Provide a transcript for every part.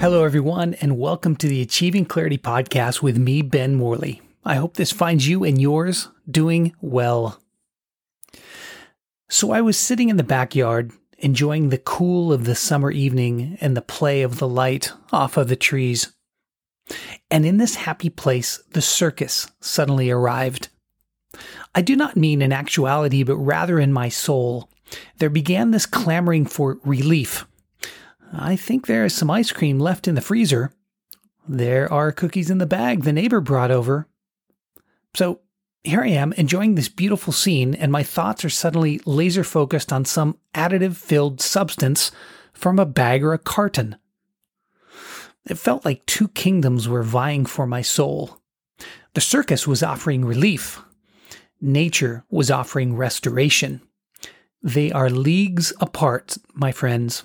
Hello, everyone, and welcome to the Achieving Clarity podcast with me, Ben Morley. I hope this finds you and yours doing well. So, I was sitting in the backyard, enjoying the cool of the summer evening and the play of the light off of the trees. And in this happy place, the circus suddenly arrived. I do not mean in actuality, but rather in my soul. There began this clamoring for relief I think there is some ice cream left in the freezer. There are cookies in the bag the neighbor brought over. So here I am enjoying this beautiful scene, and my thoughts are suddenly laser focused on some additive filled substance from a bag or a carton. It felt like two kingdoms were vying for my soul. The circus was offering relief, nature was offering restoration. They are leagues apart, my friends.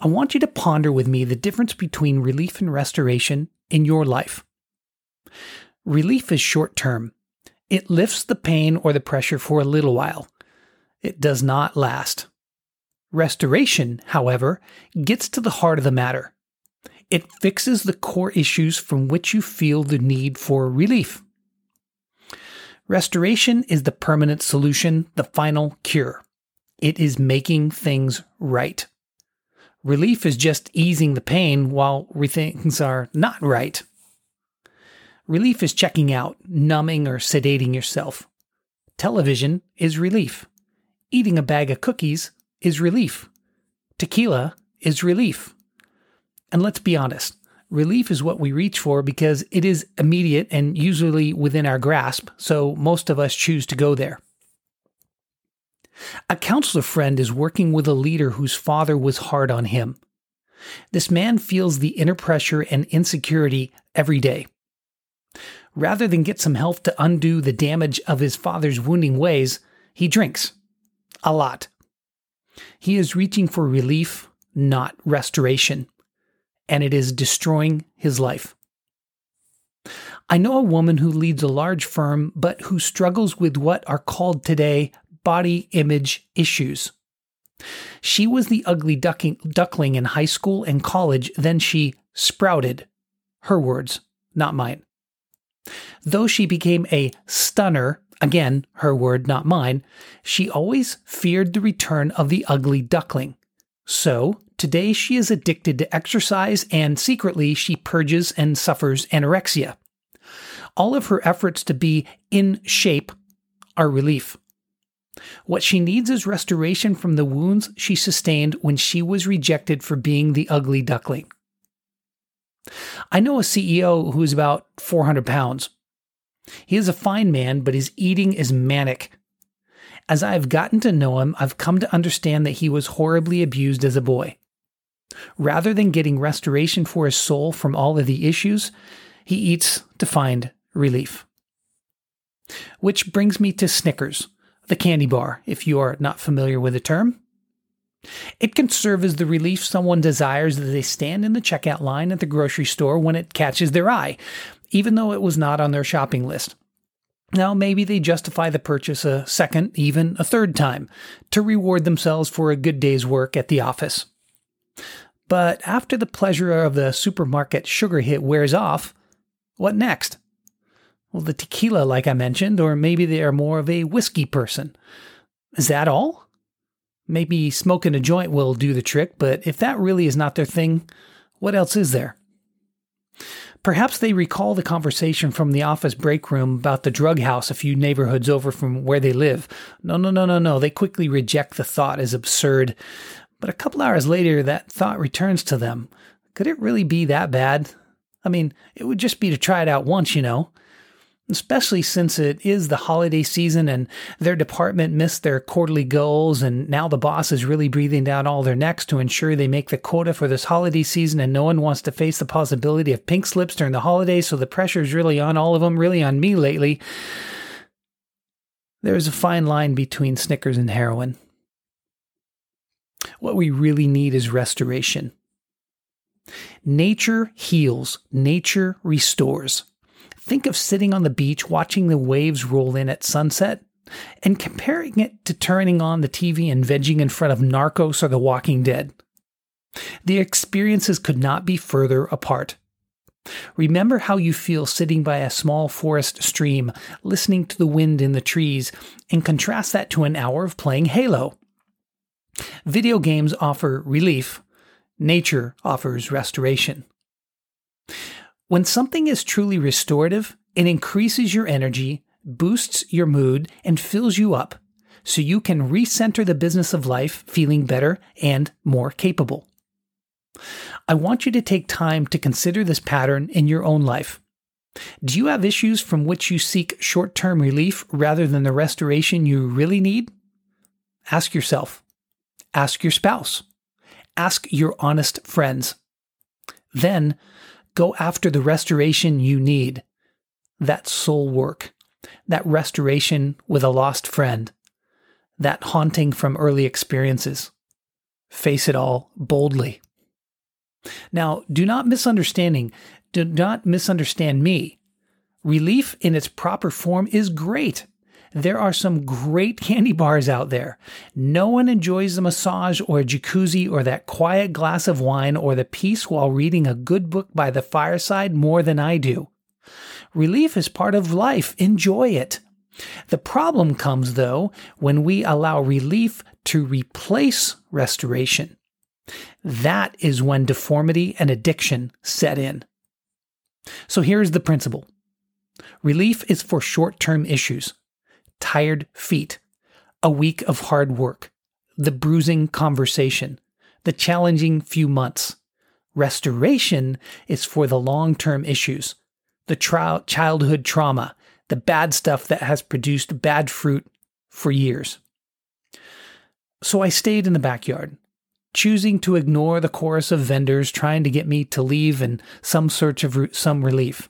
I want you to ponder with me the difference between relief and restoration in your life. Relief is short term. It lifts the pain or the pressure for a little while. It does not last. Restoration, however, gets to the heart of the matter. It fixes the core issues from which you feel the need for relief. Restoration is the permanent solution, the final cure. It is making things right. Relief is just easing the pain while things are not right. Relief is checking out, numbing, or sedating yourself. Television is relief. Eating a bag of cookies is relief. Tequila is relief. And let's be honest, relief is what we reach for because it is immediate and usually within our grasp, so most of us choose to go there. A counselor friend is working with a leader whose father was hard on him. This man feels the inner pressure and insecurity every day. Rather than get some help to undo the damage of his father's wounding ways, he drinks. A lot. He is reaching for relief, not restoration, and it is destroying his life. I know a woman who leads a large firm, but who struggles with what are called today body image issues. She was the ugly ducking, duckling in high school and college, then she sprouted. Her words, not mine. Though she became a stunner, again, her word, not mine, she always feared the return of the ugly duckling. So, today she is addicted to exercise and secretly she purges and suffers anorexia. All of her efforts to be in shape are relief. What she needs is restoration from the wounds she sustained when she was rejected for being the ugly duckling. I know a CEO who is about 400 pounds. He is a fine man, but his eating is manic. As I have gotten to know him, I've come to understand that he was horribly abused as a boy. Rather than getting restoration for his soul from all of the issues, he eats to find relief. Which brings me to Snickers the candy bar, if you are not familiar with the term. It can serve as the relief someone desires as they stand in the checkout line at the grocery store when it catches their eye, even though it was not on their shopping list. Now, maybe they justify the purchase a second, even a third time, to reward themselves for a good day's work at the office. But after the pleasure of the supermarket sugar hit wears off, what next? The tequila, like I mentioned, or maybe they are more of a whiskey person. Is that all? Maybe smoking a joint will do the trick, but if that really is not their thing, what else is there? Perhaps they recall the conversation from the office break room about the drug house a few neighborhoods over from where they live. No, no, no, no, no. They quickly reject the thought as absurd. But a couple hours later, that thought returns to them. Could it really be that bad? I mean, it would just be to try it out once, you know. Especially since it is the holiday season and their department missed their quarterly goals and now the boss is really breathing down all their necks to ensure they make the quota for this holiday season and no one wants to face the possibility of pink slips during the holidays so the pressure is really on all of them really on me lately. There's a fine line between snickers and heroin. What we really need is restoration. Nature heals nature restores Think of sitting on the beach watching the waves roll in at sunset and comparing it to turning on the TV and vegging in front of Narcos or The Walking Dead. The experiences could not be further apart. Remember how you feel sitting by a small forest stream, listening to the wind in the trees, and contrast that to an hour of playing Halo. Video games offer relief, nature offers restoration. When something is truly restorative, it increases your energy, boosts your mood, and fills you up so you can recenter the business of life feeling better and more capable. I want you to take time to consider this pattern in your own life. Do you have issues from which you seek short term relief rather than the restoration you really need? Ask yourself. Ask your spouse. Ask your honest friends. Then Go after the restoration you need. That soul work, that restoration with a lost friend, that haunting from early experiences. Face it all boldly. Now, do not misunderstanding, do not misunderstand me. Relief in its proper form is great. There are some great candy bars out there. No one enjoys the massage or a jacuzzi or that quiet glass of wine or the peace while reading a good book by the fireside more than I do. Relief is part of life. Enjoy it. The problem comes, though, when we allow relief to replace restoration. That is when deformity and addiction set in. So here's the principle relief is for short term issues tired feet, a week of hard work, the bruising conversation, the challenging few months. Restoration is for the long term issues, the tra- childhood trauma, the bad stuff that has produced bad fruit for years. So I stayed in the backyard, choosing to ignore the chorus of vendors trying to get me to leave in some search of re- some relief.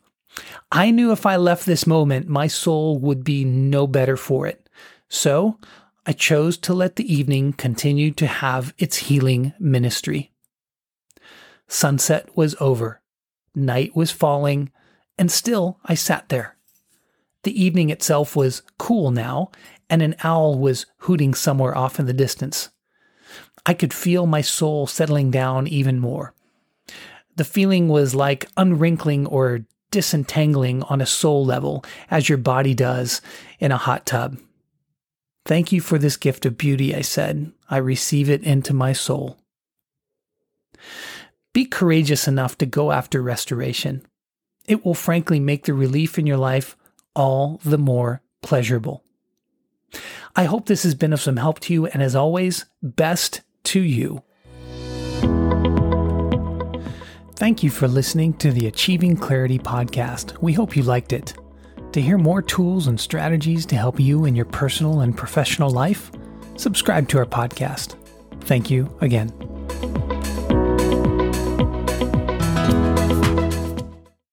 I knew if I left this moment, my soul would be no better for it. So I chose to let the evening continue to have its healing ministry. Sunset was over, night was falling, and still I sat there. The evening itself was cool now, and an owl was hooting somewhere off in the distance. I could feel my soul settling down even more. The feeling was like unwrinkling or disentangling on a soul level as your body does in a hot tub. Thank you for this gift of beauty, I said. I receive it into my soul. Be courageous enough to go after restoration. It will frankly make the relief in your life all the more pleasurable. I hope this has been of some help to you, and as always, best to you. Thank you for listening to the Achieving Clarity podcast. We hope you liked it. To hear more tools and strategies to help you in your personal and professional life, subscribe to our podcast. Thank you again.